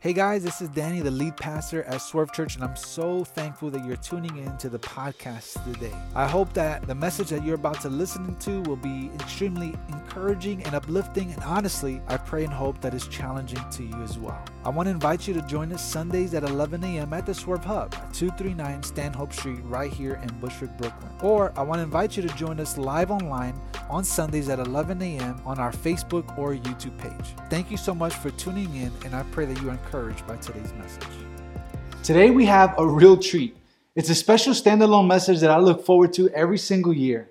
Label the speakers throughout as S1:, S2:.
S1: Hey guys, this is Danny, the lead pastor at Swerve Church, and I'm so thankful that you're tuning in to the podcast today. I hope that the message that you're about to listen to will be extremely encouraging and uplifting, and honestly, I pray and hope that it's challenging to you as well. I want to invite you to join us Sundays at 11 a.m. at the Swerve Hub, 239 Stanhope Street, right here in Bushwick, Brooklyn. Or I want to invite you to join us live online on Sundays at 11 a.m. on our Facebook or YouTube page. Thank you so much for tuning in, and I pray that you are encouraged by today's message.
S2: Today we have a real treat. It's a special standalone message that I look forward to every single year.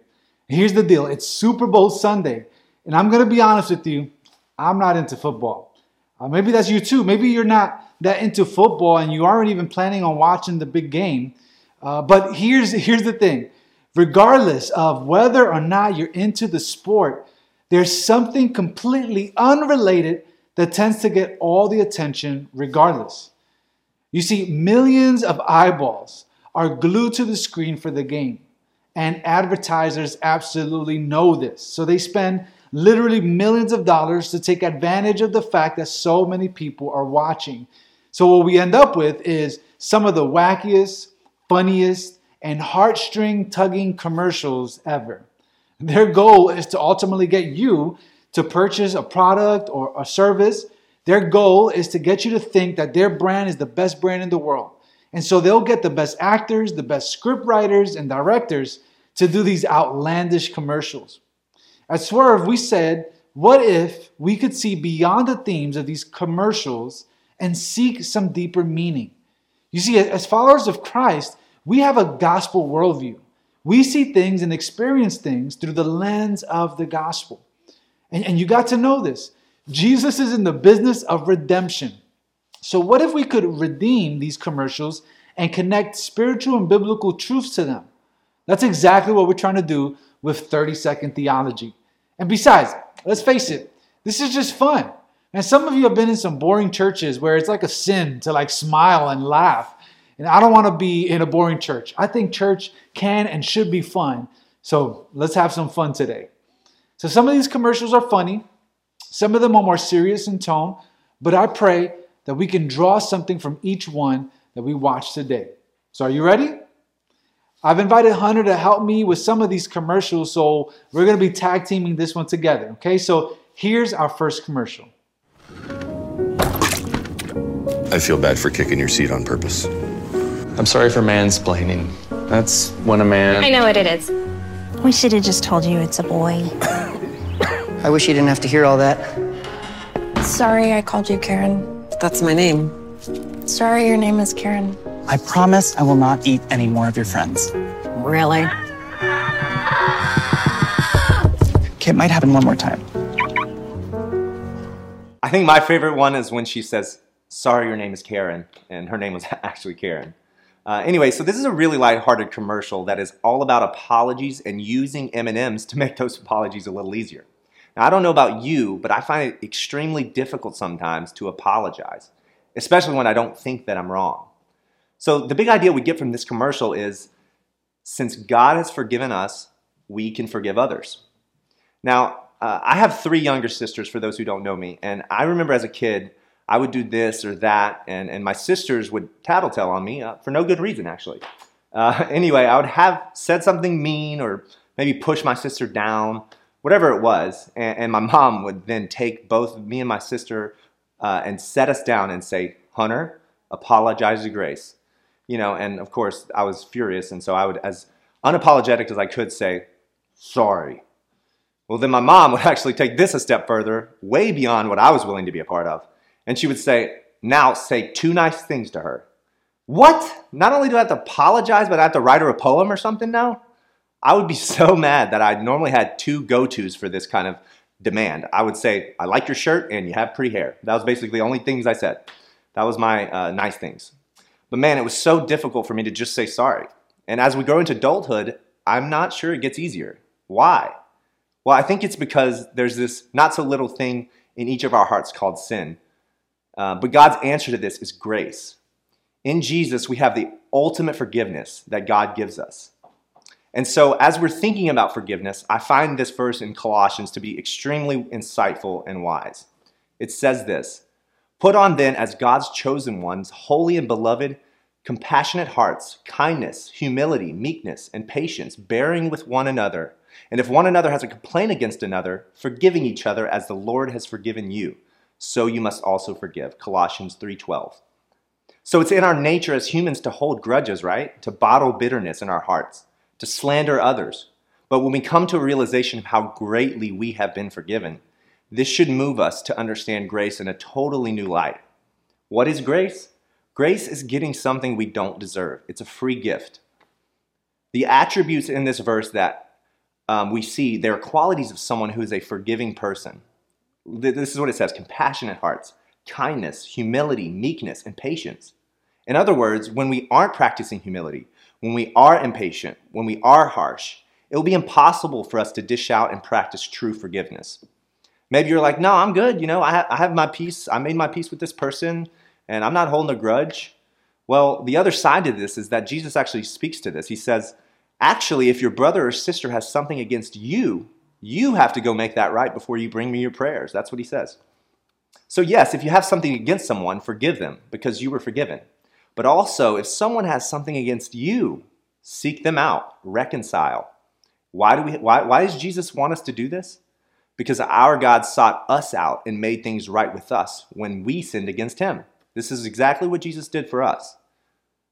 S2: And here's the deal it's Super Bowl Sunday. And I'm going to be honest with you, I'm not into football. Uh, maybe that's you too. Maybe you're not that into football and you aren't even planning on watching the big game. Uh, but here's, here's the thing regardless of whether or not you're into the sport, there's something completely unrelated that tends to get all the attention regardless. You see, millions of eyeballs are glued to the screen for the game, and advertisers absolutely know this. So they spend literally millions of dollars to take advantage of the fact that so many people are watching. So what we end up with is some of the wackiest, funniest, and heartstring tugging commercials ever. Their goal is to ultimately get you to purchase a product or a service, their goal is to get you to think that their brand is the best brand in the world. And so they'll get the best actors, the best script writers, and directors to do these outlandish commercials. At Swerve, we said, what if we could see beyond the themes of these commercials and seek some deeper meaning? You see, as followers of Christ, we have a gospel worldview. We see things and experience things through the lens of the gospel. And, and you got to know this. Jesus is in the business of redemption. So, what if we could redeem these commercials and connect spiritual and biblical truths to them? That's exactly what we're trying to do with 30 second theology. And besides, let's face it, this is just fun. And some of you have been in some boring churches where it's like a sin to like smile and laugh. And I don't want to be in a boring church. I think church can and should be fun. So let's have some fun today. So some of these commercials are funny, some of them are more serious in tone, but I pray that we can draw something from each one that we watch today. So are you ready? I've invited Hunter to help me with some of these commercials, so we're going to be tag teaming this one together. Okay, so here's our first commercial.
S3: I feel bad for kicking your seat on purpose.
S4: I'm sorry for mansplaining. That's when a man.
S5: I know what it is.
S6: We should have just told you it's a boy.
S7: I wish you didn't have to hear all that.
S6: Sorry I called you Karen.
S8: That's my name.
S6: Sorry your name is Karen.
S9: I promise I will not eat any more of your friends.
S6: Really?
S9: Okay, it might happen one more time.
S10: I think my favorite one is when she says, Sorry, your name is Karen. And her name was actually Karen. Uh, anyway, so this is a really lighthearted commercial that is all about apologies and using M&Ms to make those apologies a little easier. Now, I don't know about you, but I find it extremely difficult sometimes to apologize, especially when I don't think that I'm wrong. So the big idea we get from this commercial is since God has forgiven us, we can forgive others. Now, uh, I have three younger sisters, for those who don't know me, and I remember as a kid I would do this or that, and, and my sisters would tattletale on me uh, for no good reason, actually. Uh, anyway, I would have said something mean or maybe push my sister down, whatever it was, and, and my mom would then take both me and my sister uh, and set us down and say, Hunter, apologize to Grace. You know, and of course, I was furious, and so I would, as unapologetic as I could, say, sorry. Well, then my mom would actually take this a step further, way beyond what I was willing to be a part of and she would say, Now say two nice things to her. What? Not only do I have to apologize, but I have to write her a poem or something now? I would be so mad that I normally had two go tos for this kind of demand. I would say, I like your shirt and you have pretty hair. That was basically the only things I said. That was my uh, nice things. But man, it was so difficult for me to just say sorry. And as we grow into adulthood, I'm not sure it gets easier. Why? Well, I think it's because there's this not so little thing in each of our hearts called sin uh, but God's answer to this is grace. In Jesus, we have the ultimate forgiveness that God gives us. And so, as we're thinking about forgiveness, I find this verse in Colossians to be extremely insightful and wise. It says this Put on then, as God's chosen ones, holy and beloved, compassionate hearts, kindness, humility, meekness, and patience, bearing with one another. And if one another has a complaint against another, forgiving each other as the Lord has forgiven you, so you must also forgive. Colossians 3:12. So it's in our nature as humans to hold grudges, right? To bottle bitterness in our hearts, to slander others. But when we come to a realization of how greatly we have been forgiven, this should move us to understand grace in a totally new light. What is grace? Grace is getting something we don't deserve. It's a free gift. The attributes in this verse that um, we see, they're qualities of someone who is a forgiving person. This is what it says compassionate hearts, kindness, humility, meekness, and patience. In other words, when we aren't practicing humility, when we are impatient, when we are harsh, it will be impossible for us to dish out and practice true forgiveness. Maybe you're like, no, I'm good. You know, I, ha- I have my peace. I made my peace with this person and I'm not holding a grudge. Well, the other side to this is that Jesus actually speaks to this. He says, actually, if your brother or sister has something against you, you have to go make that right before you bring me your prayers. That's what he says. So, yes, if you have something against someone, forgive them because you were forgiven. But also, if someone has something against you, seek them out, reconcile. Why, do we, why, why does Jesus want us to do this? because our God sought us out and made things right with us when we sinned against him. This is exactly what Jesus did for us.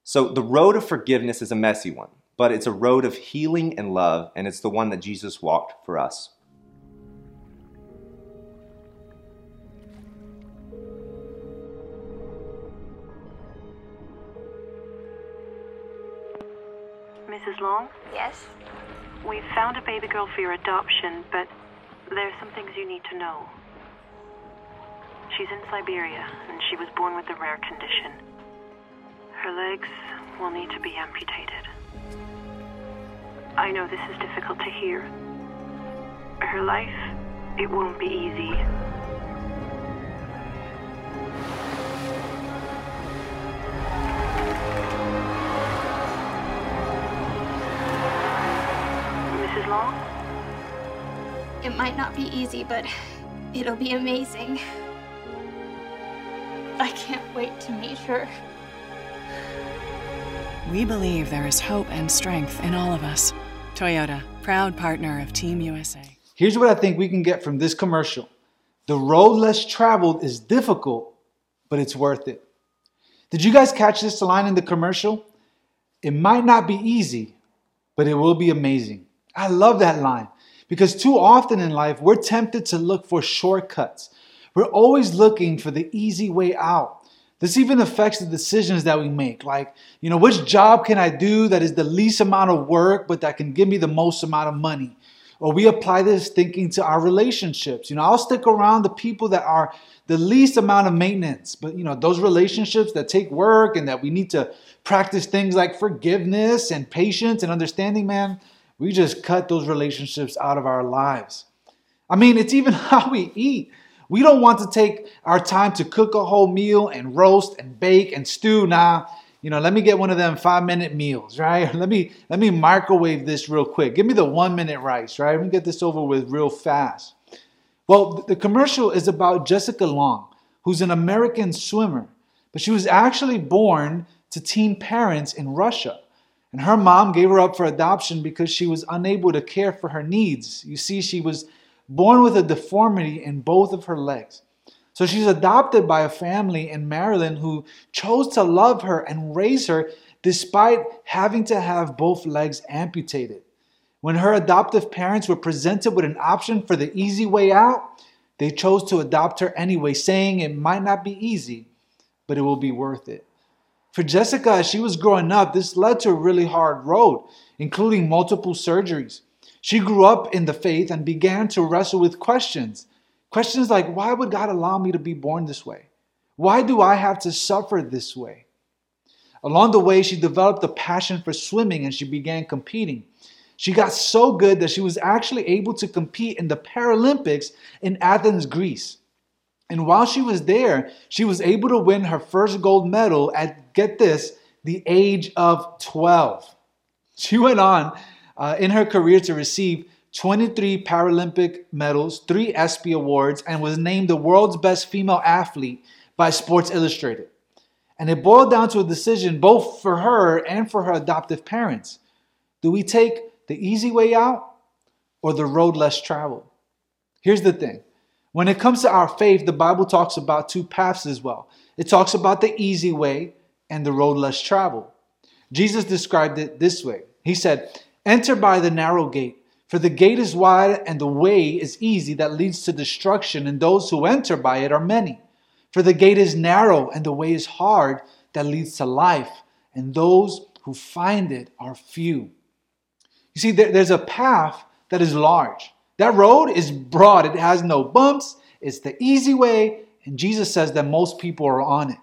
S10: So the road of forgiveness is a messy one, but it's a road of healing and love, and it's the one that Jesus walked for us.
S5: Mrs. Long?
S6: Yes?
S5: We've found a baby girl for your adoption, but there's some things you need to know. She's in Siberia, and she was born with a rare condition. Her legs will need to be amputated. I know this is difficult to hear. Her life, it won't be easy. Mrs. Long?
S8: It might not be easy, but it'll be amazing. I can't wait to meet her.
S11: We believe there is hope and strength in all of us. Toyota, proud partner of Team USA.
S2: Here's what I think we can get from this commercial the road less traveled is difficult, but it's worth it. Did you guys catch this line in the commercial? It might not be easy, but it will be amazing. I love that line because too often in life, we're tempted to look for shortcuts. We're always looking for the easy way out. This even affects the decisions that we make. Like, you know, which job can I do that is the least amount of work, but that can give me the most amount of money? Or we apply this thinking to our relationships. You know, I'll stick around the people that are the least amount of maintenance. But, you know, those relationships that take work and that we need to practice things like forgiveness and patience and understanding, man, we just cut those relationships out of our lives. I mean, it's even how we eat. We don't want to take our time to cook a whole meal and roast and bake and stew. Nah, you know, let me get one of them five minute meals, right? Let me let me microwave this real quick. Give me the one minute rice, right? Let me get this over with real fast. Well, the commercial is about Jessica Long, who's an American swimmer, but she was actually born to teen parents in Russia. And her mom gave her up for adoption because she was unable to care for her needs. You see, she was born with a deformity in both of her legs. So she's adopted by a family in Maryland who chose to love her and raise her despite having to have both legs amputated. When her adoptive parents were presented with an option for the easy way out, they chose to adopt her anyway, saying it might not be easy, but it will be worth it. For Jessica, as she was growing up, this led to a really hard road, including multiple surgeries. She grew up in the faith and began to wrestle with questions. Questions like, why would God allow me to be born this way? Why do I have to suffer this way? Along the way, she developed a passion for swimming and she began competing. She got so good that she was actually able to compete in the Paralympics in Athens, Greece. And while she was there, she was able to win her first gold medal at, get this, the age of 12. She went on uh, in her career to receive 23 Paralympic medals, three ESPY awards, and was named the world's best female athlete by Sports Illustrated. And it boiled down to a decision both for her and for her adoptive parents. Do we take the easy way out or the road less traveled? Here's the thing when it comes to our faith, the Bible talks about two paths as well. It talks about the easy way and the road less traveled. Jesus described it this way He said, Enter by the narrow gate, for the gate is wide and the way is easy that leads to destruction, and those who enter by it are many. For the gate is narrow and the way is hard that leads to life, and those who find it are few. You see, there's a path that is large. That road is broad, it has no bumps, it's the easy way, and Jesus says that most people are on it.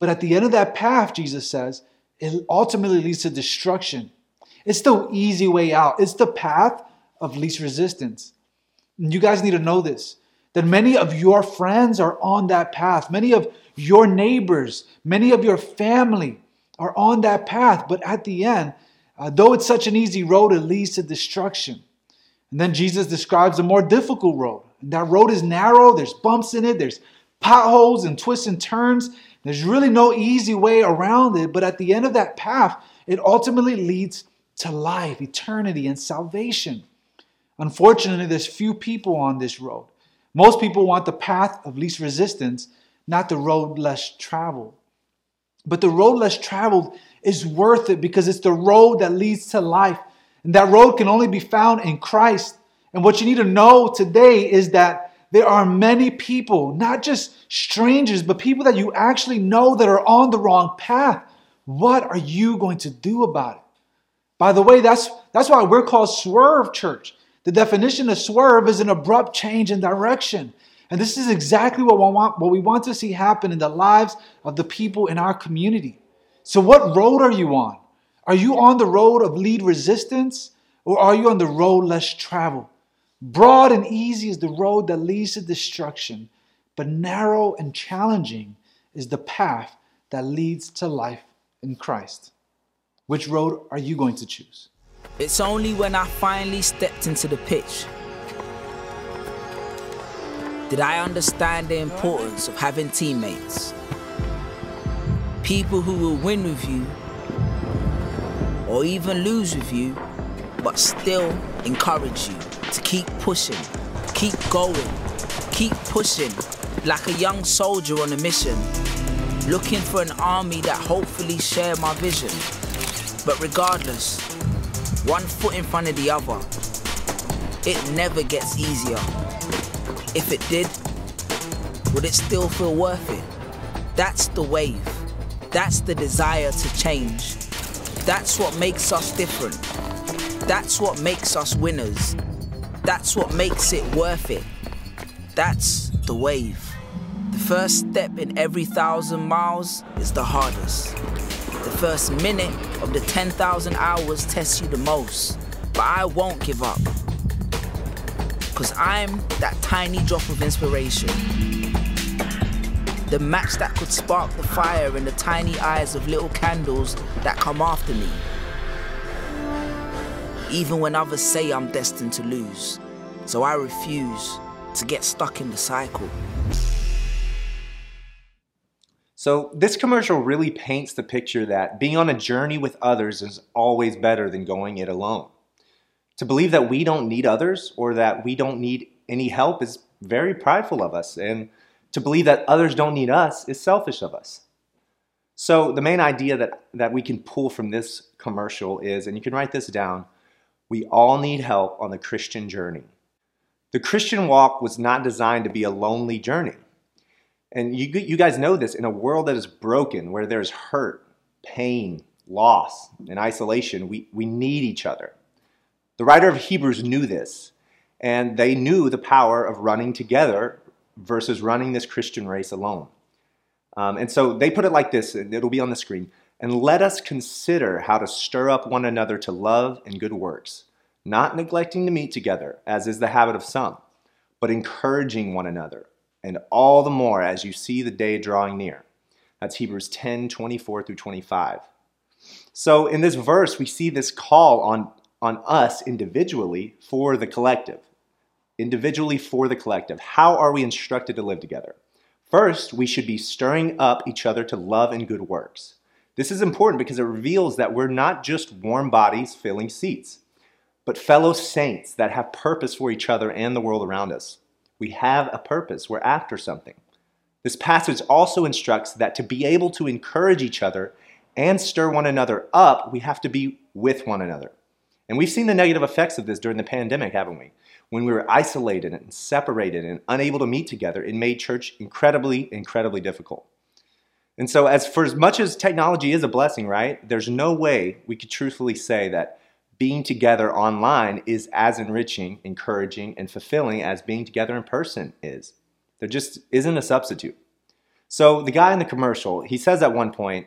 S2: But at the end of that path, Jesus says, it ultimately leads to destruction. It's the easy way out, it's the path of least resistance. And you guys need to know this that many of your friends are on that path. Many of your neighbors, many of your family are on that path. But at the end, uh, though it's such an easy road, it leads to destruction. And then Jesus describes a more difficult road. And that road is narrow, there's bumps in it, there's potholes and twists and turns. There's really no easy way around it. But at the end of that path, it ultimately leads to life, eternity, and salvation. Unfortunately, there's few people on this road. Most people want the path of least resistance, not the road less traveled. But the road less traveled is worth it because it's the road that leads to life. And that road can only be found in Christ. And what you need to know today is that there are many people, not just strangers, but people that you actually know that are on the wrong path. What are you going to do about it? By the way, that's, that's why we're called Swerve Church. The definition of swerve is an abrupt change in direction. And this is exactly what we want, what we want to see happen in the lives of the people in our community. So, what road are you on? Are you on the road of lead resistance or are you on the road less traveled? Broad and easy is the road that leads to destruction, but narrow and challenging is the path that leads to life in Christ. Which road are you going to choose?
S12: It's only when I finally stepped into the pitch did I understand the importance of having teammates. People who will win with you or even lose with you, but still encourage you to keep pushing, keep going, keep pushing like a young soldier on a mission, looking for an army that hopefully share my vision. But regardless, one foot in front of the other. It never gets easier. If it did, would it still feel worth it? That's the wave. That's the desire to change. That's what makes us different. That's what makes us winners. That's what makes it worth it. That's the wave. The first step in every thousand miles is the hardest. The first minute of the 10,000 hours tests you the most. But I won't give up. Cause I'm that tiny drop of inspiration. The match that could spark the fire in the tiny eyes of little candles that come after me. Even when others say I'm destined to lose. So I refuse to get stuck in the cycle.
S10: So, this commercial really paints the picture that being on a journey with others is always better than going it alone. To believe that we don't need others or that we don't need any help is very prideful of us, and to believe that others don't need us is selfish of us. So, the main idea that, that we can pull from this commercial is, and you can write this down, we all need help on the Christian journey. The Christian walk was not designed to be a lonely journey. And you, you guys know this in a world that is broken, where there's hurt, pain, loss, and isolation, we, we need each other. The writer of Hebrews knew this, and they knew the power of running together versus running this Christian race alone. Um, and so they put it like this, and it'll be on the screen. And let us consider how to stir up one another to love and good works, not neglecting to meet together, as is the habit of some, but encouraging one another and all the more as you see the day drawing near. That's Hebrews 10 24 through 25. So in this verse, we see this call on, on us individually for the collective. Individually for the collective. How are we instructed to live together? First, we should be stirring up each other to love and good works. This is important because it reveals that we're not just warm bodies filling seats, but fellow saints that have purpose for each other and the world around us. We have a purpose, we're after something. This passage also instructs that to be able to encourage each other and stir one another up, we have to be with one another. And we've seen the negative effects of this during the pandemic, haven't we? When we were isolated and separated and unable to meet together, it made church incredibly, incredibly difficult. And so, as for as much as technology is a blessing, right? There's no way we could truthfully say that being together online is as enriching, encouraging, and fulfilling as being together in person is. There just isn't a substitute. So, the guy in the commercial, he says at one point,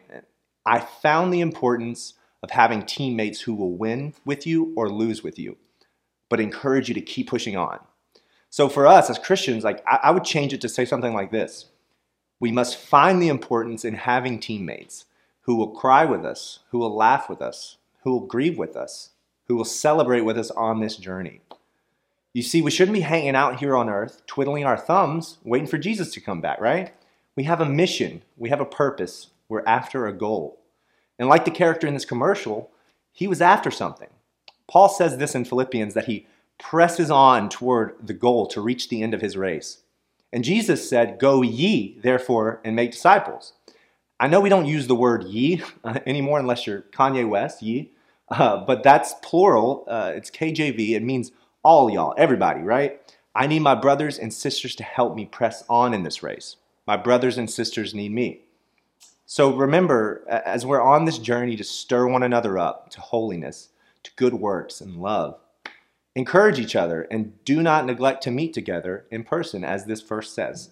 S10: I found the importance of having teammates who will win with you or lose with you, but encourage you to keep pushing on. So, for us as Christians, like I, I would change it to say something like this we must find the importance in having teammates who will cry with us, who will laugh with us, who will grieve with us, who will celebrate with us on this journey. You see, we shouldn't be hanging out here on earth, twiddling our thumbs, waiting for Jesus to come back, right? We have a mission, we have a purpose, we're after a goal. And like the character in this commercial, he was after something. Paul says this in Philippians that he presses on toward the goal to reach the end of his race. And Jesus said, Go ye, therefore, and make disciples. I know we don't use the word ye anymore unless you're Kanye West, ye, uh, but that's plural. Uh, it's KJV. It means all y'all, everybody, right? I need my brothers and sisters to help me press on in this race. My brothers and sisters need me. So remember, as we're on this journey to stir one another up to holiness, to good works and love, Encourage each other and do not neglect to meet together in person, as this verse says.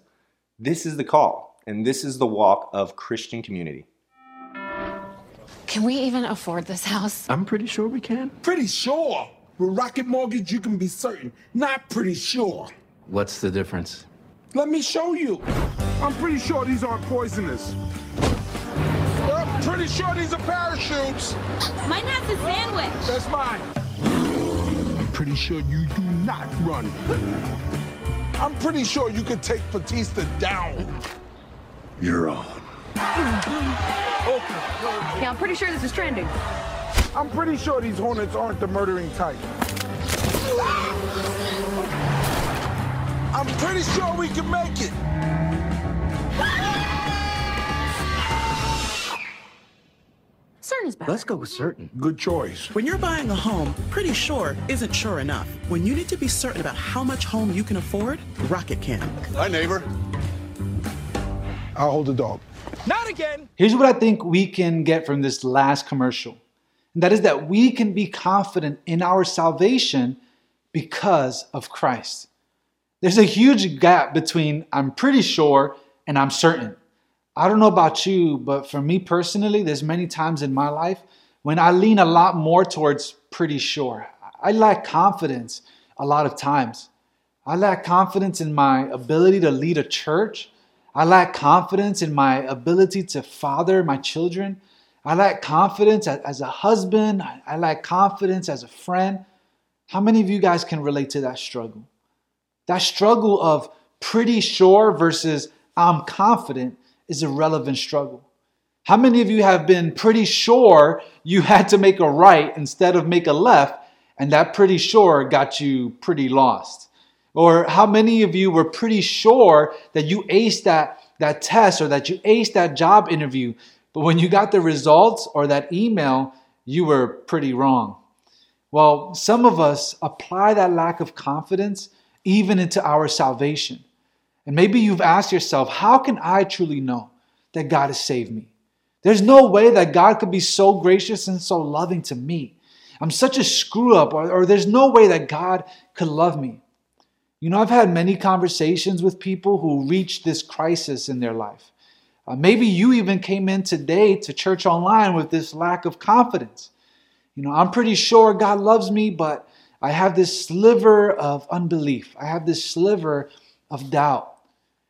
S10: This is the call, and this is the walk of Christian community.
S13: Can we even afford this house?
S14: I'm pretty sure we can.
S15: Pretty sure. With Rocket Mortgage, you can be certain. Not pretty sure.
S14: What's the difference?
S15: Let me show you. I'm pretty sure these aren't poisonous. I'm pretty sure these are parachutes.
S16: Mine has a sandwich.
S15: That's mine I'm pretty sure you do not run. I'm pretty sure you could take Bautista down.
S3: You're on.
S16: Yeah, I'm pretty sure this is trending.
S15: I'm pretty sure these hornets aren't the murdering type. I'm pretty sure we can make it.
S16: Certain is better.
S14: Let's go with certain.
S15: Good choice.
S17: When you're buying a home, pretty sure isn't sure enough. When you need to be certain about how much home you can afford, Rocket can.
S3: Hi, neighbor.
S15: I'll hold the dog.
S2: Not again. Here's what I think we can get from this last commercial. And that is that we can be confident in our salvation because of Christ. There's a huge gap between I'm pretty sure and I'm certain. I don't know about you, but for me personally, there's many times in my life when I lean a lot more towards pretty sure. I lack confidence a lot of times. I lack confidence in my ability to lead a church. I lack confidence in my ability to father my children. I lack confidence as a husband. I lack confidence as a friend. How many of you guys can relate to that struggle? That struggle of pretty sure versus I'm confident is a relevant struggle. How many of you have been pretty sure you had to make a right instead of make a left, and that pretty sure got you pretty lost? Or how many of you were pretty sure that you aced that, that test or that you aced that job interview, but when you got the results or that email, you were pretty wrong? Well, some of us apply that lack of confidence even into our salvation. And maybe you've asked yourself, how can I truly know that God has saved me? There's no way that God could be so gracious and so loving to me. I'm such a screw up, or, or there's no way that God could love me. You know, I've had many conversations with people who reached this crisis in their life. Uh, maybe you even came in today to church online with this lack of confidence. You know, I'm pretty sure God loves me, but I have this sliver of unbelief. I have this sliver of doubt.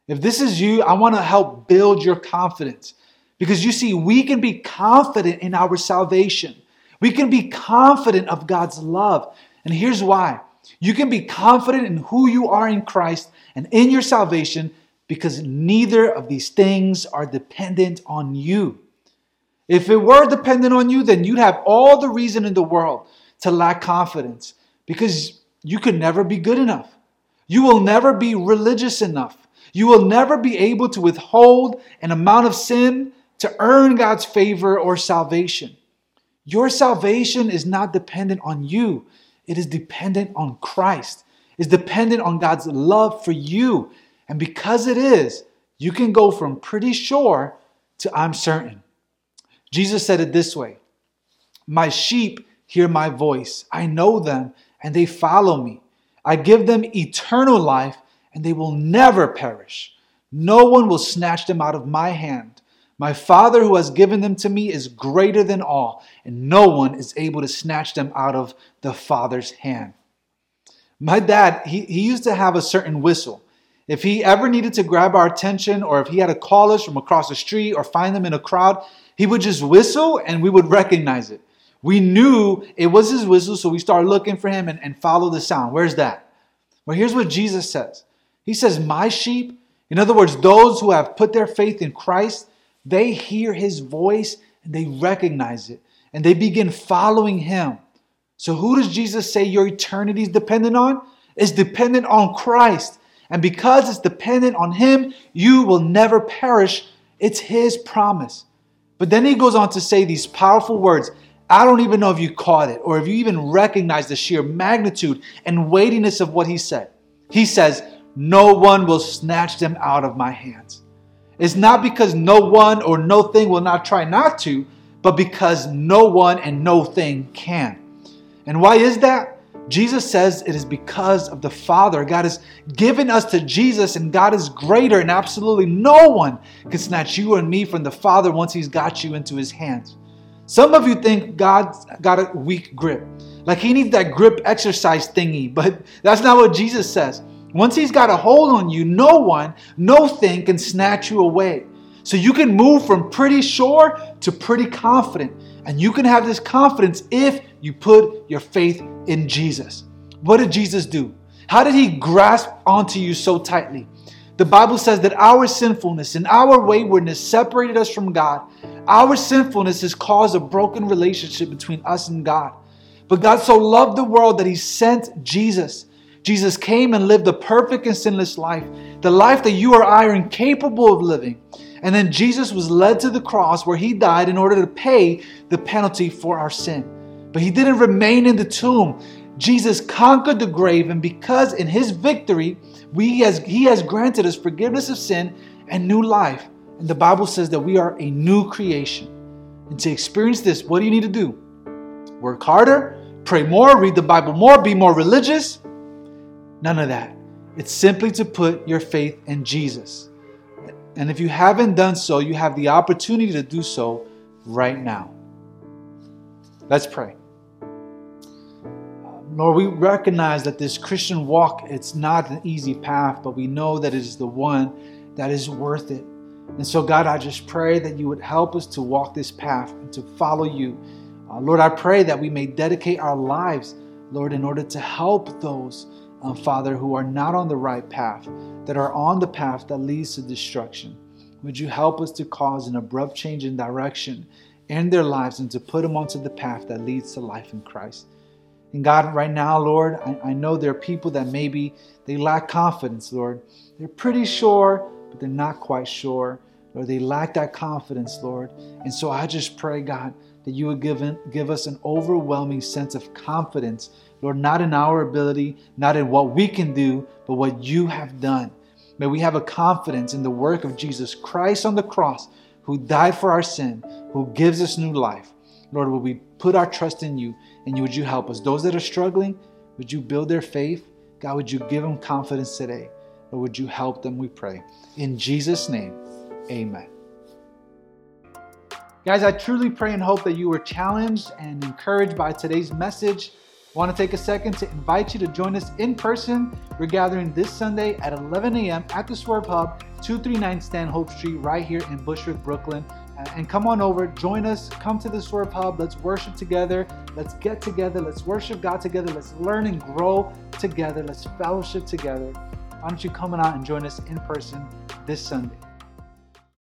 S2: If this is you, I want to help build your confidence. Because you see, we can be confident in our salvation. We can be confident of God's love. And here's why you can be confident in who you are in Christ and in your salvation because neither of these things are dependent on you. If it were dependent on you, then you'd have all the reason in the world to lack confidence because you could never be good enough. You will never be religious enough. You will never be able to withhold an amount of sin to earn God's favor or salvation. Your salvation is not dependent on you, it is dependent on Christ. It's dependent on God's love for you. And because it is, you can go from pretty sure to I'm certain. Jesus said it this way My sheep hear my voice. I know them and they follow me. I give them eternal life and they will never perish. No one will snatch them out of my hand. My Father who has given them to me is greater than all, and no one is able to snatch them out of the Father's hand. My dad, he, he used to have a certain whistle. If he ever needed to grab our attention, or if he had to call us from across the street or find them in a crowd, he would just whistle and we would recognize it. We knew it was his whistle, so we started looking for him and, and follow the sound. Where's that? Well, here's what Jesus says He says, My sheep, in other words, those who have put their faith in Christ, they hear his voice and they recognize it and they begin following him. So, who does Jesus say your eternity is dependent on? It's dependent on Christ. And because it's dependent on him, you will never perish. It's his promise. But then he goes on to say these powerful words I don't even know if you caught it or if you even recognize the sheer magnitude and weightiness of what he said. He says, No one will snatch them out of my hands. It's not because no one or no thing will not try not to, but because no one and no thing can. And why is that? Jesus says it is because of the Father. God has given us to Jesus, and God is greater, and absolutely no one can snatch you and me from the Father once He's got you into His hands. Some of you think God's got a weak grip, like He needs that grip exercise thingy, but that's not what Jesus says. Once He's got a hold on you, no one, no thing can snatch you away. So you can move from pretty sure to pretty confident. And you can have this confidence if you put your faith in Jesus. What did Jesus do? How did he grasp onto you so tightly? The Bible says that our sinfulness and our waywardness separated us from God. Our sinfulness has caused a broken relationship between us and God. But God so loved the world that he sent Jesus. Jesus came and lived a perfect and sinless life, the life that you or I are incapable of living. And then Jesus was led to the cross where he died in order to pay the penalty for our sin. But he didn't remain in the tomb. Jesus conquered the grave, and because in his victory, we has, he has granted us forgiveness of sin and new life. And the Bible says that we are a new creation. And to experience this, what do you need to do? Work harder, pray more, read the Bible more, be more religious. None of that. It's simply to put your faith in Jesus. And if you haven't done so, you have the opportunity to do so right now. Let's pray. Lord, we recognize that this Christian walk, it's not an easy path, but we know that it is the one that is worth it. And so, God, I just pray that you would help us to walk this path and to follow you. Uh, Lord, I pray that we may dedicate our lives, Lord, in order to help those, uh, Father, who are not on the right path, that are on the path that leads to destruction. Would you help us to cause an abrupt change in direction in their lives and to put them onto the path that leads to life in Christ? And God, right now, Lord, I, I know there are people that maybe they lack confidence, Lord. They're pretty sure, but they're not quite sure. Lord, they lack that confidence, Lord. And so I just pray, God, that you would give, in, give us an overwhelming sense of confidence, Lord, not in our ability, not in what we can do, but what you have done. May we have a confidence in the work of Jesus Christ on the cross, who died for our sin, who gives us new life. Lord, will we put our trust in you and would you help us? Those that are struggling, would you build their faith? God, would you give them confidence today? Or would you help them, we pray. In Jesus' name, amen. Guys, I truly pray and hope that you were challenged and encouraged by today's message. Want to take a second to invite you to join us in person. We're gathering this Sunday at 11 a.m. at the Swerve Hub, 239 Stanhope Street, right here in Bushwick, Brooklyn. And come on over, join us, come to the Swerve Hub. Let's worship together. Let's get together. Let's worship God together. Let's learn and grow together. Let's fellowship together. Why don't you come on out and join us in person this Sunday.